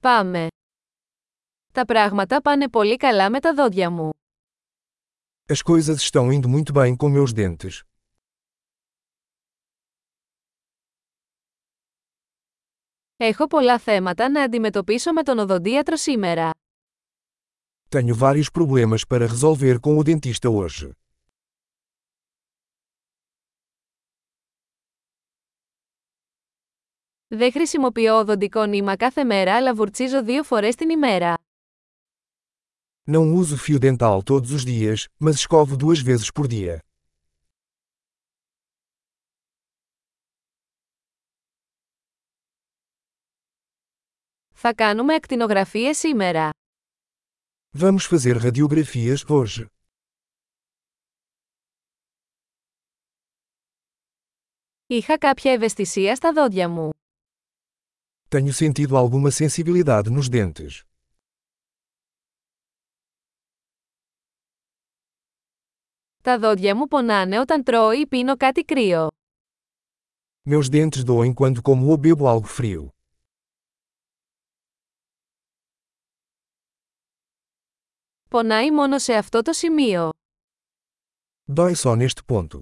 Πάμε. Τα πράγματα πάνε πολύ καλά με τα δόντια μου. As coisas estão indo muito bem com meus dentes. Έχω πολλά θέματα να αντιμετωπίσω με τον οδοντίατρο σήμερα. Tenho vários problemas para resolver com o dentista hoje. Δεν χρησιμοποιώ οδοντικό νήμα κάθε μέρα αλλά βουρτσίζω δύο φορές την ημέρα. Não uso fio dental todos os dias, mas escovo duas vezes por dia. Θα κάνουμε ακτινογραφίες σήμερα. Vamos fazer radiografias hoje. Είχα κάποια ευαισθησία στα δόντια μου. Tenho sentido alguma sensibilidade nos dentes. Τα δόντια μου πονάνε όταν τρώω ή πίνω κάτι κρύο. Meus dentes doem quando como ou bebo algo frio. Πονάει μόνο σε αυτό το σημείο. Dói só neste ponto.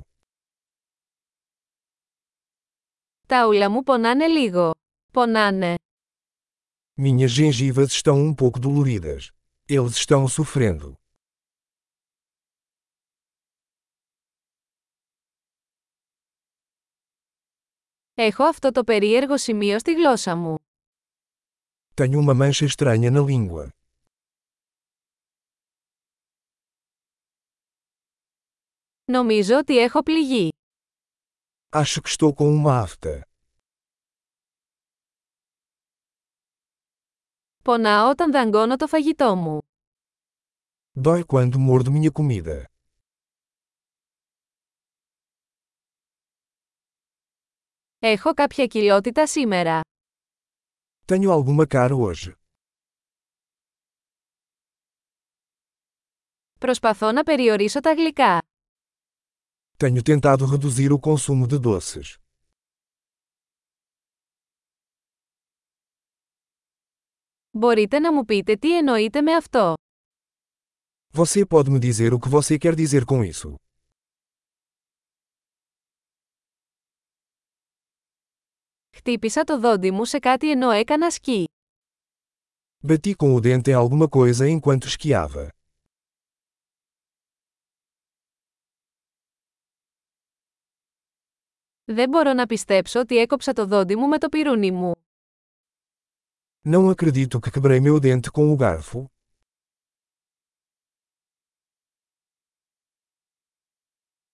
Τα ούλα μου πονάνε λίγο. Πονάνε. Minhas gengivas estão um pouco doloridas. Eles estão sofrendo. Έχω αυτό το περίεργο σημείο στη γλώσσα μου. Tenho uma mancha estranha na língua. Νομίζω ότι έχω πληγεί. Acho que estou com uma afta. Πονάω όταν δαγκώνω το φαγητό μου. Dói quando mordo minha comida. Έχω κάποια κοιλιότητα σήμερα. Tenho alguma cara hoje. Προσπαθώ να περιορίσω τα γλυκά. Tenho tentado reduzir o consumo de doces. Μπορείτε να μου πείτε τι εννοείτε με αυτό. Você pode me dizer o que você quer dizer com isso? Χτύπησα το δόντι μου σε κάτι ενώ έκανα σκι. Bati com o dente em alguma coisa enquanto esquiava. Δεν μπορώ να πιστέψω ότι έκοψα το δόντι μου με το πυρούνι μου. Não acredito que quebrei meu dente com o garfo.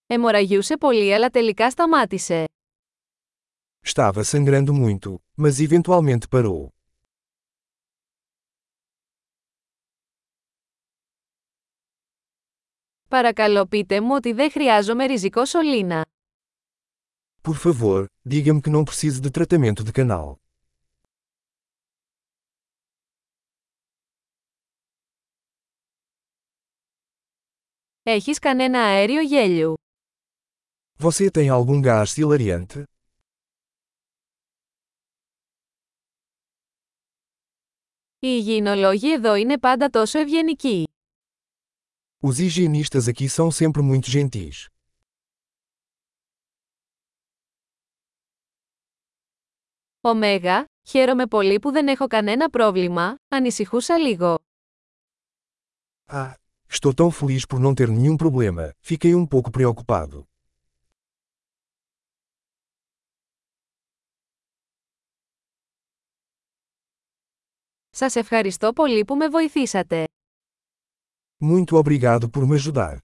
Εμοραγιούσε πολύ αλλά τελικά σταμάτησε. Estava sangrando muito, mas eventualmente parou. Παρακαλώ πείτε μου ότι δεν χρειάζομαι ριζικό σωλήνα. Por favor, diga-me que não preciso de tratamento de canal. Έχεις κανένα αέριο γέλιου. Você tem algum gás hilariante? Οι υγιεινολόγοι εδώ είναι πάντα τόσο ευγενικοί. Os higienistas aqui são sempre muito gentis. Ωμέγα, χαίρομαι πολύ που δεν έχω κανένα πρόβλημα, ανησυχούσα λίγο. Ah, estou tão feliz por não ter nenhum problema, fiquei um pouco preocupado. Σας ευχαριστώ πολύ που με βοηθήσατε. Muito obrigado por me ajudar.